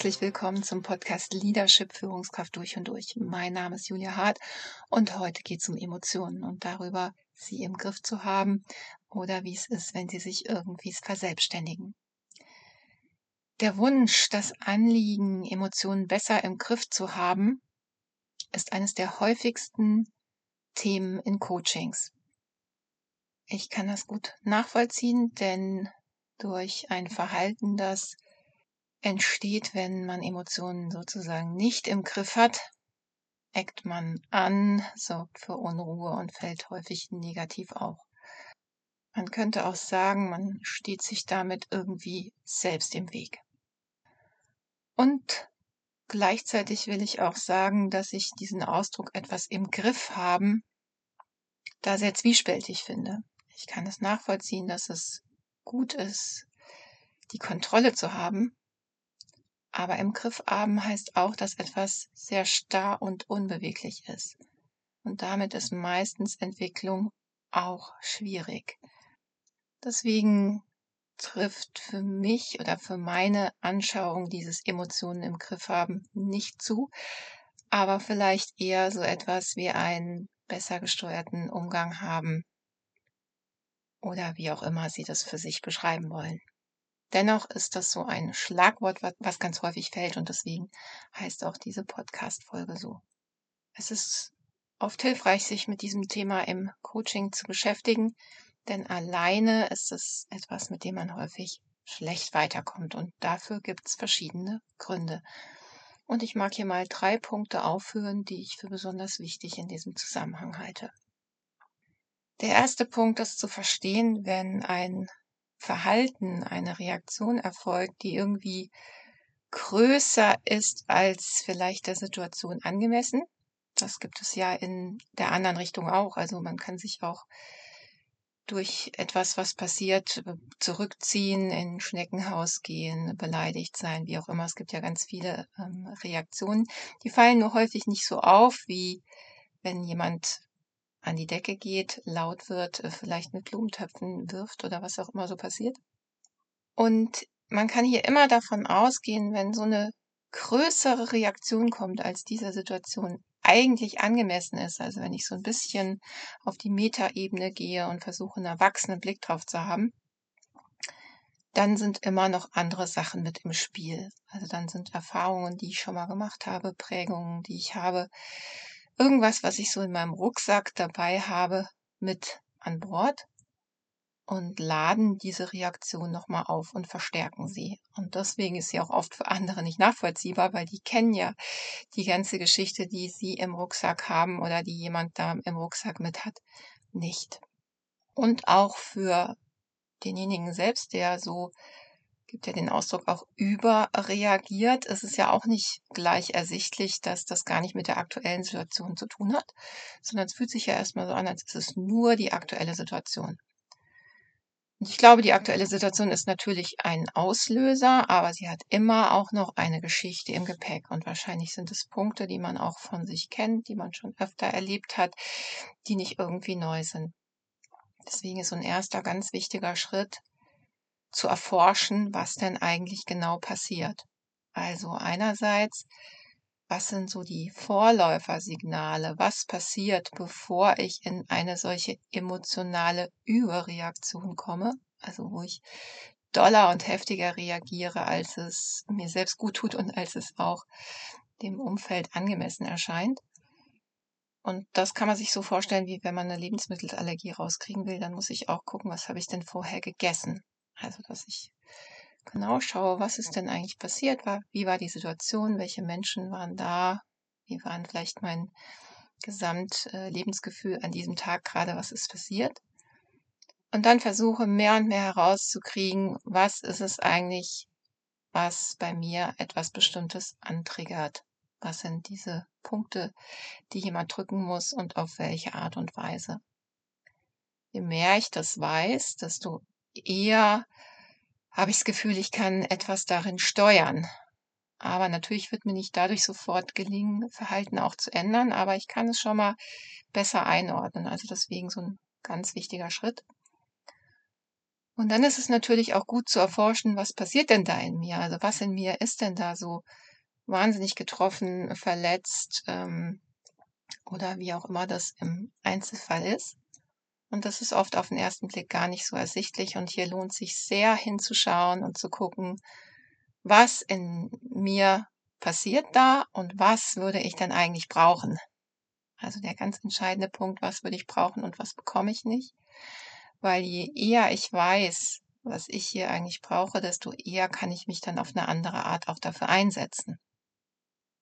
Herzlich willkommen zum Podcast Leadership Führungskraft durch und durch. Mein Name ist Julia Hart und heute geht es um Emotionen und darüber, sie im Griff zu haben oder wie es ist, wenn sie sich irgendwie verselbstständigen. Der Wunsch, das Anliegen, Emotionen besser im Griff zu haben, ist eines der häufigsten Themen in Coachings. Ich kann das gut nachvollziehen, denn durch ein Verhalten, das entsteht, wenn man Emotionen sozusagen nicht im Griff hat, eckt man an, sorgt für Unruhe und fällt häufig negativ auch. Man könnte auch sagen, man steht sich damit irgendwie selbst im Weg. Und gleichzeitig will ich auch sagen, dass ich diesen Ausdruck etwas im Griff haben da sehr zwiespältig finde. Ich kann es nachvollziehen, dass es gut ist, die Kontrolle zu haben, aber im Griff haben heißt auch, dass etwas sehr starr und unbeweglich ist. Und damit ist meistens Entwicklung auch schwierig. Deswegen trifft für mich oder für meine Anschauung dieses Emotionen im Griff haben nicht zu, aber vielleicht eher so etwas wie einen besser gesteuerten Umgang haben oder wie auch immer Sie das für sich beschreiben wollen. Dennoch ist das so ein Schlagwort, was ganz häufig fällt und deswegen heißt auch diese Podcast-Folge so. Es ist oft hilfreich, sich mit diesem Thema im Coaching zu beschäftigen, denn alleine ist es etwas, mit dem man häufig schlecht weiterkommt und dafür gibt es verschiedene Gründe. Und ich mag hier mal drei Punkte aufführen, die ich für besonders wichtig in diesem Zusammenhang halte. Der erste Punkt ist zu verstehen, wenn ein Verhalten, eine Reaktion erfolgt, die irgendwie größer ist als vielleicht der Situation angemessen. Das gibt es ja in der anderen Richtung auch. Also man kann sich auch durch etwas, was passiert, zurückziehen, in Schneckenhaus gehen, beleidigt sein, wie auch immer. Es gibt ja ganz viele ähm, Reaktionen. Die fallen nur häufig nicht so auf, wie wenn jemand an die Decke geht, laut wird, äh, vielleicht mit Blumentöpfen wirft oder was auch immer so passiert. Und man kann hier immer davon ausgehen, wenn so eine größere Reaktion kommt, als dieser Situation eigentlich angemessen ist, also wenn ich so ein bisschen auf die Metaebene gehe und versuche, einen erwachsenen Blick drauf zu haben, dann sind immer noch andere Sachen mit im Spiel. Also dann sind Erfahrungen, die ich schon mal gemacht habe, Prägungen, die ich habe, irgendwas, was ich so in meinem Rucksack dabei habe, mit an Bord und laden diese Reaktion nochmal auf und verstärken sie. Und deswegen ist sie auch oft für andere nicht nachvollziehbar, weil die kennen ja die ganze Geschichte, die sie im Rucksack haben oder die jemand da im Rucksack mit hat, nicht. Und auch für denjenigen selbst, der so gibt ja den Ausdruck auch überreagiert. Es ist ja auch nicht gleich ersichtlich, dass das gar nicht mit der aktuellen Situation zu tun hat, sondern es fühlt sich ja erstmal so an, als ist es nur die aktuelle Situation. Und ich glaube, die aktuelle Situation ist natürlich ein Auslöser, aber sie hat immer auch noch eine Geschichte im Gepäck. Und wahrscheinlich sind es Punkte, die man auch von sich kennt, die man schon öfter erlebt hat, die nicht irgendwie neu sind. Deswegen ist so ein erster ganz wichtiger Schritt, zu erforschen, was denn eigentlich genau passiert. Also einerseits, was sind so die Vorläufersignale, was passiert, bevor ich in eine solche emotionale Überreaktion komme, also wo ich doller und heftiger reagiere, als es mir selbst gut tut und als es auch dem Umfeld angemessen erscheint. Und das kann man sich so vorstellen, wie wenn man eine Lebensmittelallergie rauskriegen will, dann muss ich auch gucken, was habe ich denn vorher gegessen. Also, dass ich genau schaue, was ist denn eigentlich passiert, war, wie war die Situation, welche Menschen waren da, wie waren vielleicht mein Gesamtlebensgefühl an diesem Tag gerade, was ist passiert. Und dann versuche mehr und mehr herauszukriegen, was ist es eigentlich, was bei mir etwas Bestimmtes antriggert. Was sind diese Punkte, die jemand drücken muss und auf welche Art und Weise. Je mehr ich das weiß, desto eher habe ich das Gefühl, ich kann etwas darin steuern. Aber natürlich wird mir nicht dadurch sofort gelingen, Verhalten auch zu ändern, aber ich kann es schon mal besser einordnen. Also deswegen so ein ganz wichtiger Schritt. Und dann ist es natürlich auch gut zu erforschen, was passiert denn da in mir? Also was in mir ist denn da so wahnsinnig getroffen, verletzt ähm, oder wie auch immer das im Einzelfall ist. Und das ist oft auf den ersten Blick gar nicht so ersichtlich. Und hier lohnt sich sehr hinzuschauen und zu gucken, was in mir passiert da und was würde ich denn eigentlich brauchen. Also der ganz entscheidende Punkt, was würde ich brauchen und was bekomme ich nicht. Weil je eher ich weiß, was ich hier eigentlich brauche, desto eher kann ich mich dann auf eine andere Art auch dafür einsetzen.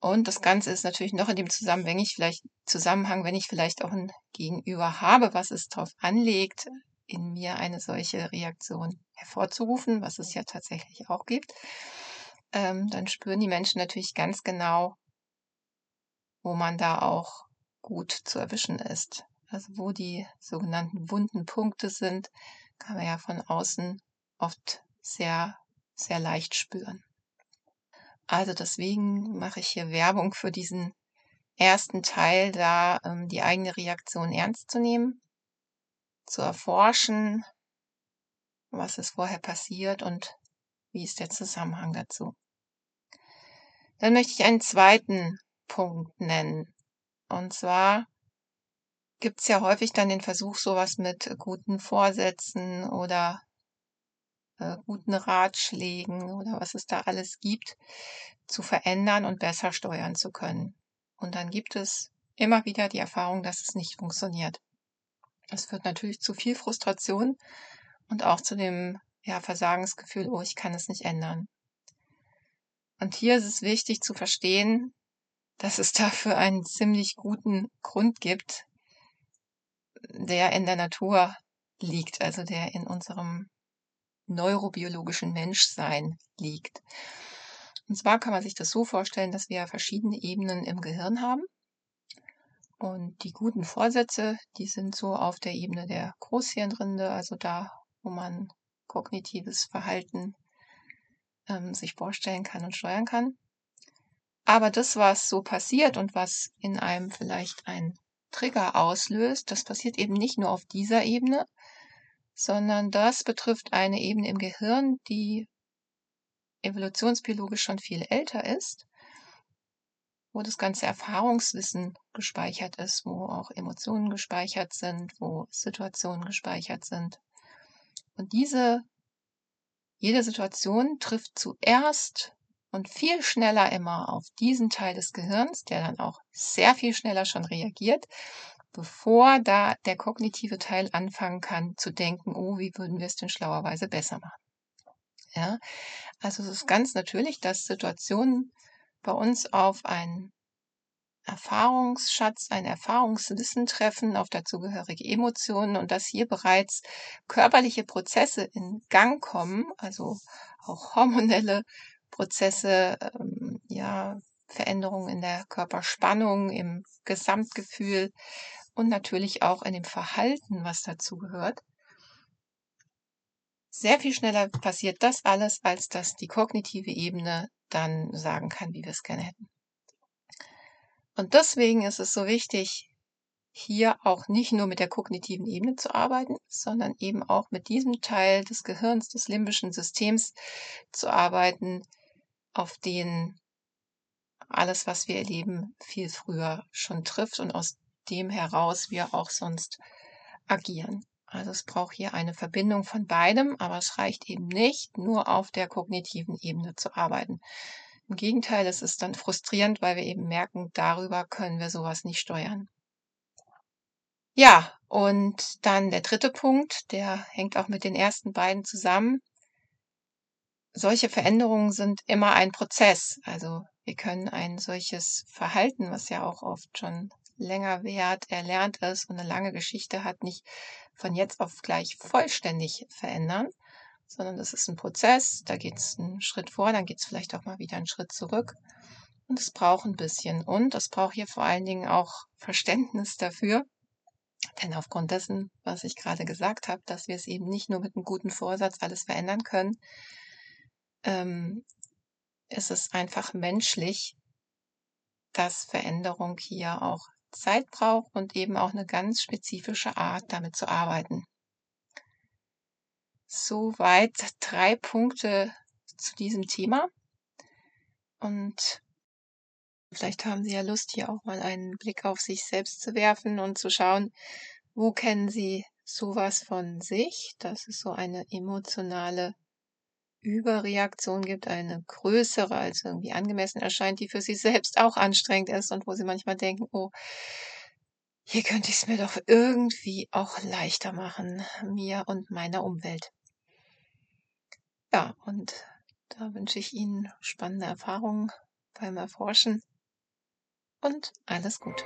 Und das Ganze ist natürlich noch in dem Zusammenhang, wenn ich vielleicht, Zusammenhang, wenn ich vielleicht auch ein Gegenüber habe, was es darauf anlegt, in mir eine solche Reaktion hervorzurufen, was es ja tatsächlich auch gibt, ähm, dann spüren die Menschen natürlich ganz genau, wo man da auch gut zu erwischen ist. Also wo die sogenannten wunden Punkte sind, kann man ja von außen oft sehr, sehr leicht spüren. Also deswegen mache ich hier Werbung für diesen ersten Teil, da ähm, die eigene Reaktion ernst zu nehmen, zu erforschen, was ist vorher passiert und wie ist der Zusammenhang dazu. Dann möchte ich einen zweiten Punkt nennen. Und zwar gibt es ja häufig dann den Versuch, sowas mit guten Vorsätzen oder äh, guten Ratschlägen oder was es da alles gibt, zu verändern und besser steuern zu können. Und dann gibt es immer wieder die Erfahrung, dass es nicht funktioniert. Das führt natürlich zu viel Frustration und auch zu dem ja, Versagensgefühl, oh, ich kann es nicht ändern. Und hier ist es wichtig zu verstehen, dass es dafür einen ziemlich guten Grund gibt, der in der Natur liegt, also der in unserem neurobiologischen Menschsein liegt. Und zwar kann man sich das so vorstellen, dass wir verschiedene Ebenen im Gehirn haben. Und die guten Vorsätze, die sind so auf der Ebene der Großhirnrinde, also da, wo man kognitives Verhalten ähm, sich vorstellen kann und steuern kann. Aber das, was so passiert und was in einem vielleicht ein Trigger auslöst, das passiert eben nicht nur auf dieser Ebene, sondern das betrifft eine Ebene im Gehirn, die evolutionsbiologisch schon viel älter ist, wo das ganze Erfahrungswissen gespeichert ist, wo auch Emotionen gespeichert sind, wo Situationen gespeichert sind. Und diese, jede Situation trifft zuerst und viel schneller immer auf diesen Teil des Gehirns, der dann auch sehr viel schneller schon reagiert, bevor da der kognitive Teil anfangen kann zu denken, oh, wie würden wir es denn schlauerweise besser machen. Ja, also es ist ganz natürlich, dass Situationen bei uns auf einen Erfahrungsschatz, ein Erfahrungswissen treffen, auf dazugehörige Emotionen und dass hier bereits körperliche Prozesse in Gang kommen, also auch hormonelle Prozesse, ähm, ja, Veränderungen in der Körperspannung, im Gesamtgefühl, und natürlich auch in dem Verhalten, was dazu gehört. Sehr viel schneller passiert das alles, als dass die kognitive Ebene dann sagen kann, wie wir es gerne hätten. Und deswegen ist es so wichtig, hier auch nicht nur mit der kognitiven Ebene zu arbeiten, sondern eben auch mit diesem Teil des Gehirns, des limbischen Systems zu arbeiten, auf den alles, was wir erleben, viel früher schon trifft und aus dem heraus wir auch sonst agieren. Also es braucht hier eine Verbindung von beidem, aber es reicht eben nicht, nur auf der kognitiven Ebene zu arbeiten. Im Gegenteil, es ist dann frustrierend, weil wir eben merken, darüber können wir sowas nicht steuern. Ja, und dann der dritte Punkt, der hängt auch mit den ersten beiden zusammen. Solche Veränderungen sind immer ein Prozess. Also wir können ein solches Verhalten, was ja auch oft schon länger währt, er lernt es und eine lange Geschichte hat, nicht von jetzt auf gleich vollständig verändern, sondern das ist ein Prozess, da geht es einen Schritt vor, dann geht es vielleicht auch mal wieder einen Schritt zurück. Und es braucht ein bisschen. Und es braucht hier vor allen Dingen auch Verständnis dafür. Denn aufgrund dessen, was ich gerade gesagt habe, dass wir es eben nicht nur mit einem guten Vorsatz alles verändern können, ähm, ist es einfach menschlich, dass Veränderung hier auch Zeit braucht und eben auch eine ganz spezifische Art, damit zu arbeiten. soweit drei Punkte zu diesem Thema. Und vielleicht haben Sie ja Lust, hier auch mal einen Blick auf sich selbst zu werfen und zu schauen, wo kennen Sie sowas von sich, dass es so eine emotionale Überreaktion gibt, eine größere als irgendwie angemessen erscheint, die für Sie selbst auch anstrengend ist und wo Sie manchmal denken, oh, hier könnte ich es mir doch irgendwie auch leichter machen, mir und meiner Umwelt. Ja, und da wünsche ich Ihnen spannende Erfahrungen beim Erforschen und alles Gute.